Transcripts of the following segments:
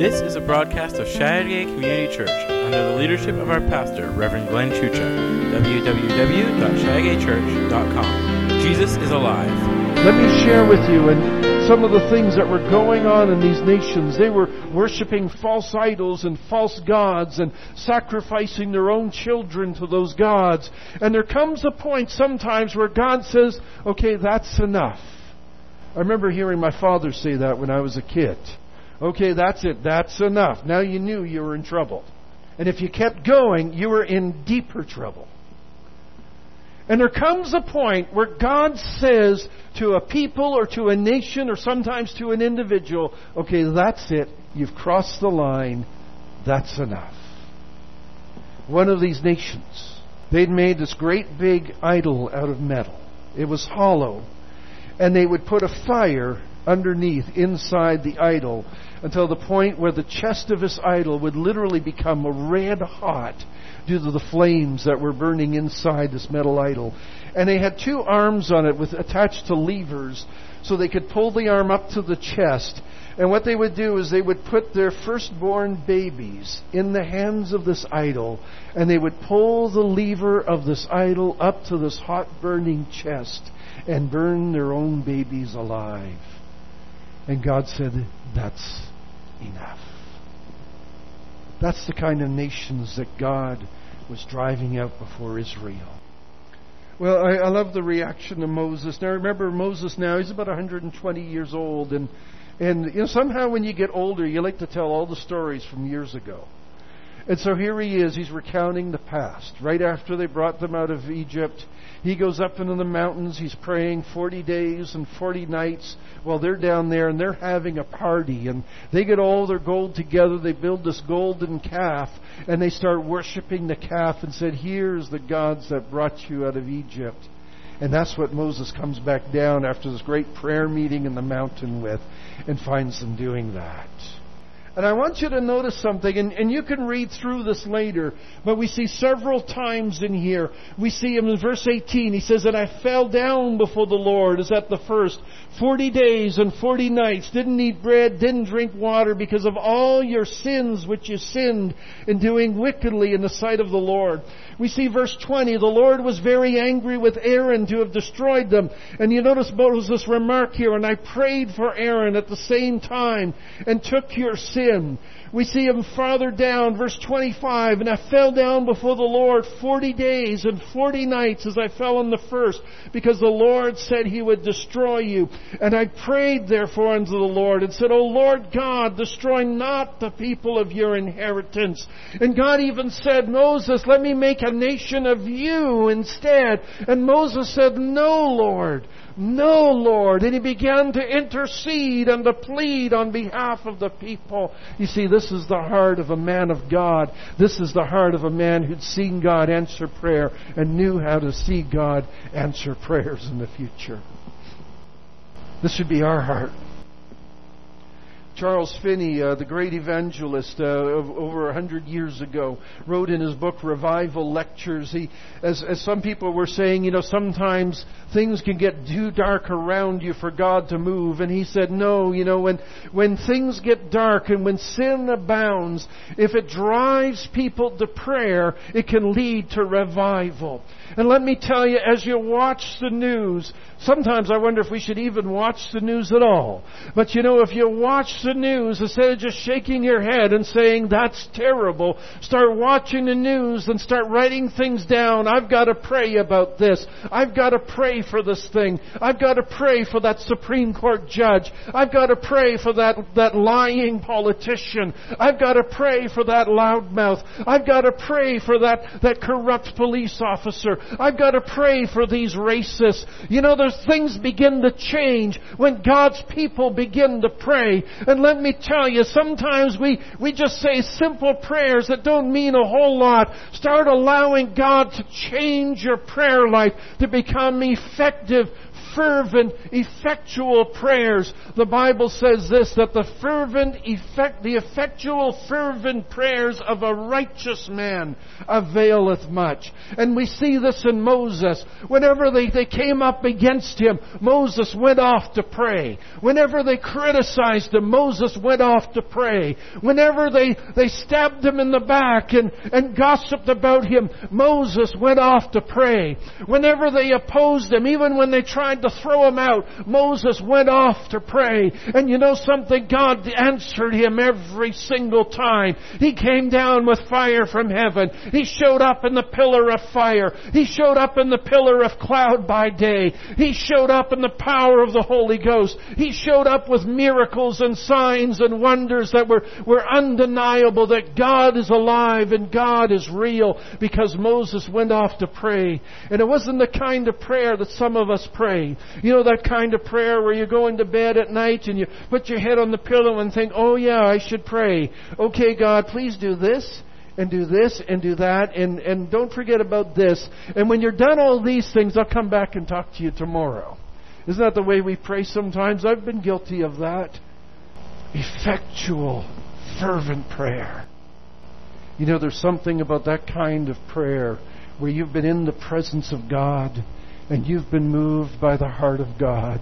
This is a broadcast of Chateauguay Community Church under the leadership of our pastor, Reverend Glenn Chucha. www.chateaugaychurch.com. Jesus is alive. Let me share with you and some of the things that were going on in these nations. They were worshiping false idols and false gods and sacrificing their own children to those gods. And there comes a point sometimes where God says, okay, that's enough. I remember hearing my father say that when I was a kid. Okay, that's it. That's enough. Now you knew you were in trouble. And if you kept going, you were in deeper trouble. And there comes a point where God says to a people or to a nation or sometimes to an individual, okay, that's it. You've crossed the line. That's enough. One of these nations, they'd made this great big idol out of metal. It was hollow. And they would put a fire underneath, inside the idol, until the point where the chest of this idol would literally become red hot due to the flames that were burning inside this metal idol. And they had two arms on it with attached to levers so they could pull the arm up to the chest. And what they would do is they would put their firstborn babies in the hands of this idol and they would pull the lever of this idol up to this hot burning chest and burn their own babies alive. And God said, That's enough. That's the kind of nations that God was driving out before Israel. Well, I, I love the reaction of Moses. Now, remember Moses now, he's about 120 years old, and, and you know, somehow when you get older, you like to tell all the stories from years ago. And so here he is, he's recounting the past. Right after they brought them out of Egypt, he goes up into the mountains, he's praying 40 days and 40 nights while they're down there and they're having a party. And they get all their gold together, they build this golden calf, and they start worshiping the calf and said, Here's the gods that brought you out of Egypt. And that's what Moses comes back down after this great prayer meeting in the mountain with and finds them doing that. And I want you to notice something, and, and, you can read through this later, but we see several times in here. We see him in verse 18. He says, And I fell down before the Lord, is at the first, 40 days and 40 nights, didn't eat bread, didn't drink water, because of all your sins which you sinned in doing wickedly in the sight of the Lord. We see verse 20, the Lord was very angry with Aaron to have destroyed them. And you notice Moses' remark here, and I prayed for Aaron at the same time, and took your sin. We see him farther down, verse 25, and I fell down before the Lord 40 days and 40 nights as I fell on the first, because the Lord said he would destroy you. And I prayed therefore unto the Lord and said, O Lord God, destroy not the people of your inheritance. And God even said, Moses, let me make a nation of you instead. And Moses said, No, Lord. No, Lord. And he began to intercede and to plead on behalf of the people. You see, this is the heart of a man of God. This is the heart of a man who'd seen God answer prayer and knew how to see God answer prayers in the future. This should be our heart. Charles Finney, uh, the great evangelist uh, over a hundred years ago, wrote in his book Revival Lectures. He, as, as some people were saying, you know, sometimes things can get too dark around you for God to move. And he said, no, you know, when when things get dark and when sin abounds, if it drives people to prayer, it can lead to revival. And let me tell you, as you watch the news, sometimes I wonder if we should even watch the news at all. But you know, if you watch the news, instead of just shaking your head and saying, that's terrible, start watching the news and start writing things down. I've got to pray about this. I've got to pray for this thing. I've got to pray for that Supreme Court judge. I've got to pray for that, that lying politician. I've got to pray for that loudmouth. I've got to pray for that, that corrupt police officer. I've got to pray for these racists. You know, there's things begin to change when God's people begin to pray. And let me tell you, sometimes we, we just say simple prayers that don't mean a whole lot. Start allowing God to change your prayer life to become effective, fervent, effectual prayers. The Bible says this, that the fervent, effect, the effectual, fervent prayers of a righteous man availeth much. And we see this in Moses. Whenever they, they came up against him, Moses went off to pray. Whenever they criticized him, Moses went off to pray. Whenever they, they stabbed him in the back and, and gossiped about him, Moses went off to pray. Whenever they opposed him, even when they tried to throw him out, Moses went off to pray. And you know something? God answered him every single time. He came down with fire from heaven. He showed up in the pillar of fire. He showed up in the pillar of cloud by day. He showed up in the power of the Holy Ghost. He showed up with miracles and signs and wonders that were, were undeniable that God is alive and God is real because Moses went off to pray. And it wasn't the kind of prayer that some of us pray. You know that kind of prayer where you go into bed at night and you put your head on the pillow and think, oh yeah, I should pray. Okay, God, please do this and do this and do that and, and don't forget about this. And when you're done all these things, I'll come back and talk to you tomorrow. Isn't that the way we pray sometimes? I've been guilty of that. Effectual, fervent prayer. You know, there's something about that kind of prayer where you've been in the presence of God and you've been moved by the heart of God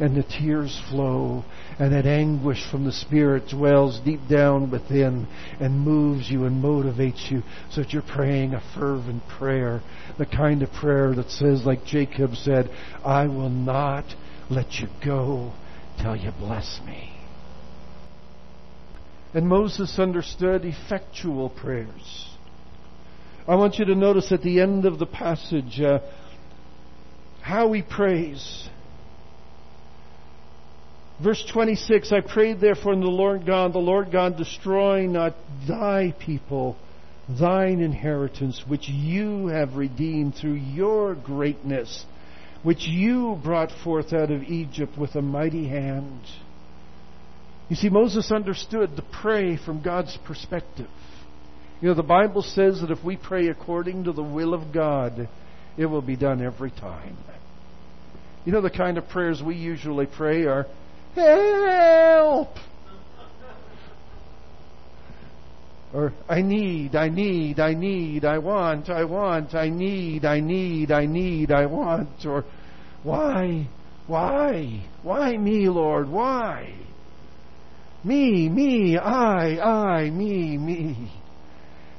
and the tears flow and that anguish from the Spirit dwells deep down within and moves you and motivates you so that you're praying a fervent prayer, the kind of prayer that says, like Jacob said, I will not let you go till you bless me. And Moses understood effectual prayers. I want you to notice at the end of the passage uh, how we praise. Verse 26 I prayed therefore in the Lord God, the Lord God, destroy not thy people, thine inheritance, which you have redeemed through your greatness, which you brought forth out of Egypt with a mighty hand. You see, Moses understood to pray from God's perspective. You know, the Bible says that if we pray according to the will of God, it will be done every time. You know, the kind of prayers we usually pray are, Help! Or, I need, I need, I need, I want, I want, I need, I need, I need, I want. Or, why, why, why me, Lord, why? Me, me, I, I, me, me.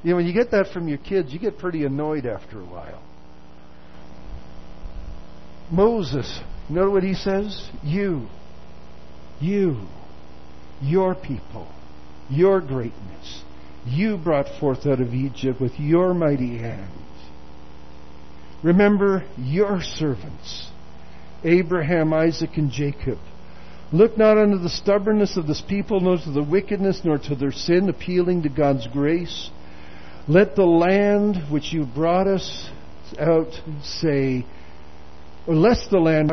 You know, when you get that from your kids, you get pretty annoyed after a while. Moses, know what he says? You, you, your people, your greatness, you brought forth out of Egypt with your mighty hand. Remember your servants, Abraham, Isaac, and Jacob Look not unto the stubbornness of this people, nor to the wickedness, nor to their sin, appealing to God's grace. Let the land which you brought us out say, or lest the land,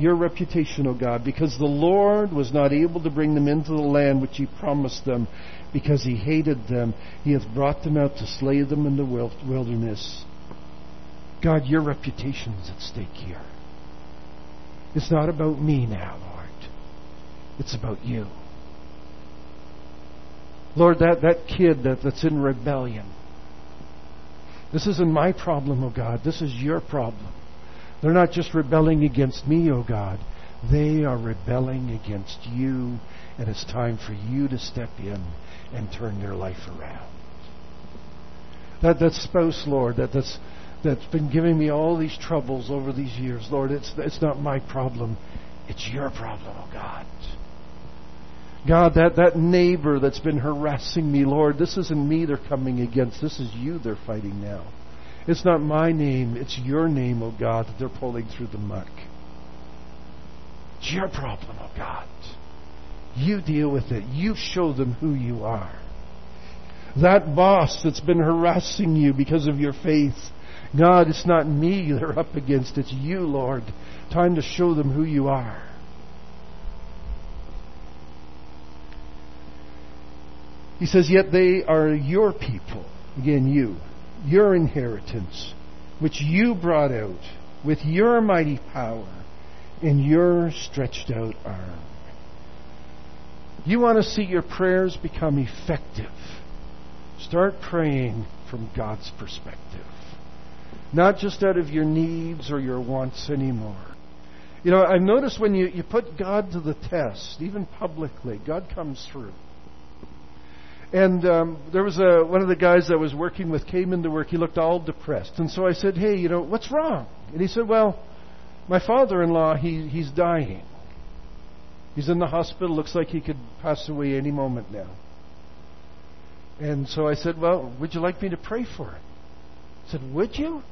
your reputation, O God, because the Lord was not able to bring them into the land which He promised them, because He hated them. He hath brought them out to slay them in the wilderness. God, your reputation is at stake here. It's not about me now, Lord. it's about you. Lord, that, that kid that, that's in rebellion. This isn't my problem, oh God. This is your problem. They're not just rebelling against me, oh God. They are rebelling against you, and it's time for you to step in and turn their life around. That, that spouse, Lord, that, that's, that's been giving me all these troubles over these years, Lord, it's, it's not my problem. It's your problem, oh God. God, that, that neighbor that's been harassing me, Lord, this isn't me they're coming against. This is you they're fighting now. It's not my name, it's your name, oh God, that they're pulling through the muck. It's your problem, oh God. You deal with it. You show them who you are. That boss that's been harassing you because of your faith, God, it's not me they're up against, it's you, Lord. Time to show them who you are. He says, Yet they are your people, again, you, your inheritance, which you brought out with your mighty power in your stretched out arm. You want to see your prayers become effective. Start praying from God's perspective, not just out of your needs or your wants anymore. You know, I've noticed when you, you put God to the test, even publicly, God comes through. And um, there was a, one of the guys I was working with came into work. He looked all depressed. And so I said, hey, you know, what's wrong? And he said, well, my father-in-law, he, he's dying. He's in the hospital. Looks like he could pass away any moment now. And so I said, Well, would you like me to pray for him? I said, Would you?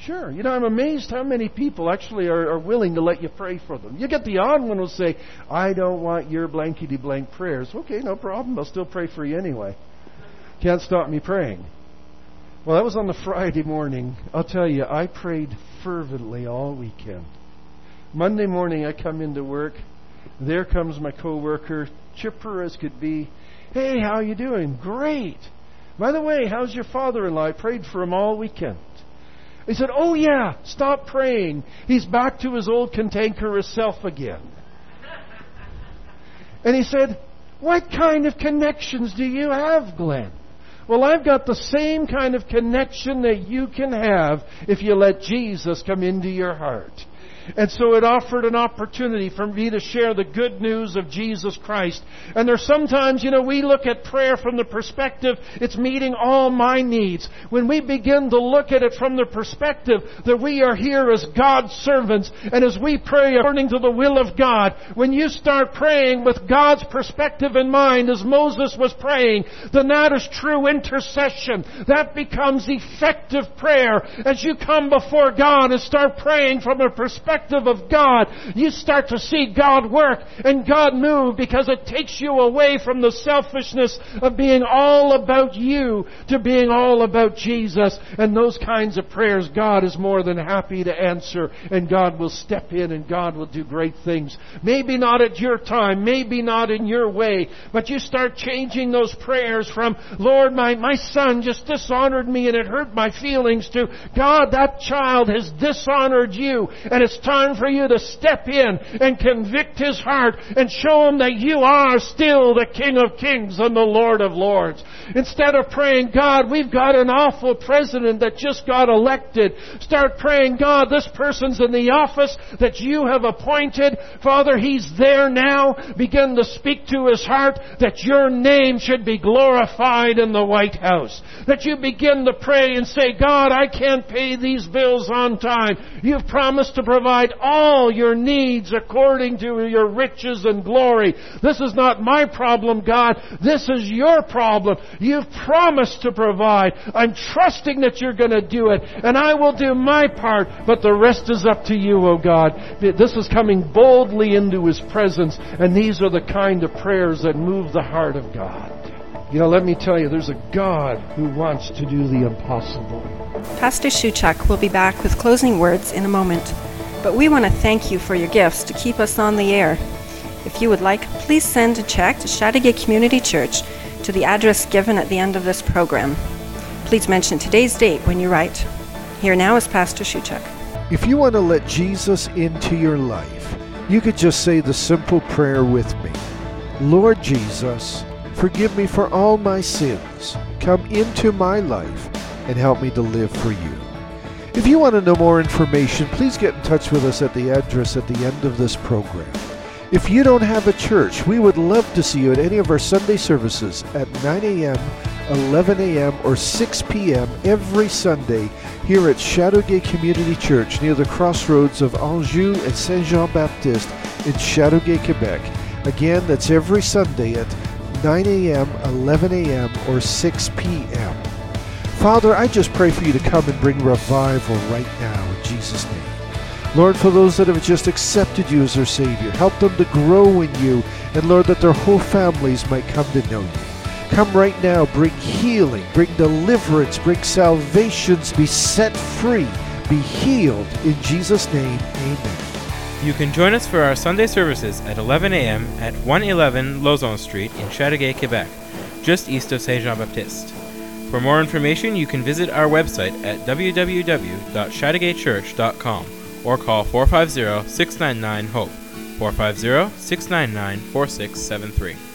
Sure. You know, I'm amazed how many people actually are, are willing to let you pray for them. You get the odd one who'll say, I don't want your blankety blank prayers. Okay, no problem. I'll still pray for you anyway. Can't stop me praying. Well, that was on the Friday morning. I'll tell you, I prayed fervently all weekend. Monday morning, I come into work. There comes my coworker, chipper as could be. Hey, how are you doing? Great. By the way, how's your father-in-law? I prayed for him all weekend. He said, Oh yeah, stop praying. He's back to his old cantankerous self again. And he said, What kind of connections do you have, Glenn? Well, I've got the same kind of connection that you can have if you let Jesus come into your heart. And so it offered an opportunity for me to share the good news of Jesus Christ. And there's sometimes, you know, we look at prayer from the perspective, it's meeting all my needs. When we begin to look at it from the perspective that we are here as God's servants, and as we pray according to the will of God, when you start praying with God's perspective in mind, as Moses was praying, then that is true intercession. That becomes effective prayer as you come before God and start praying from a perspective perspective of God, you start to see God work and God move because it takes you away from the selfishness of being all about you to being all about Jesus. And those kinds of prayers, God is more than happy to answer and God will step in and God will do great things. Maybe not at your time, maybe not in your way, but you start changing those prayers from, Lord, my, my son just dishonored me and it hurt my feelings to, God, that child has dishonored you and it's time for you to step in and convict his heart and show him that you are still the King of Kings and the Lord of Lords. Instead of praying, God, we've got an awful president that just got elected. Start praying, God, this person's in the office that you have appointed. Father, he's there now. Begin to speak to his heart that your name should be glorified in the White House. That you begin to pray and say, God, I can't pay these bills on time. You've promised to provide provide all your needs according to your riches and glory. This is not my problem, God. This is your problem. You've promised to provide. I'm trusting that you're going to do it, and I will do my part, but the rest is up to you, O oh God. This is coming boldly into His presence, and these are the kind of prayers that move the heart of God. You know, let me tell you, there's a God who wants to do the impossible. Pastor Shuchak will be back with closing words in a moment. But we want to thank you for your gifts to keep us on the air. If you would like, please send a check to Chateauguay Community Church to the address given at the end of this program. Please mention today's date when you write. Here now is Pastor Shuchak. If you want to let Jesus into your life, you could just say the simple prayer with me Lord Jesus, forgive me for all my sins. Come into my life and help me to live for you. If you want to know more information, please get in touch with us at the address at the end of this program. If you don't have a church, we would love to see you at any of our Sunday services at 9 a.m., 11 a.m., or 6 p.m. every Sunday here at Chateauguay Community Church near the crossroads of Anjou and Saint Jean Baptiste in Chateauguay, Quebec. Again, that's every Sunday at 9 a.m., 11 a.m., or 6 p.m. Father, I just pray for you to come and bring revival right now in Jesus' name. Lord, for those that have just accepted you as their Savior, help them to grow in you, and Lord, that their whole families might come to know you. Come right now, bring healing, bring deliverance, bring salvations, be set free, be healed. In Jesus' name, amen. You can join us for our Sunday services at 11 a.m. at 111 Lauzon Street in Chateauguay, Quebec, just east of Saint Jean Baptiste. For more information, you can visit our website at www.chateauguaychurch.com or call 450 699 HOPE 450 699 4673.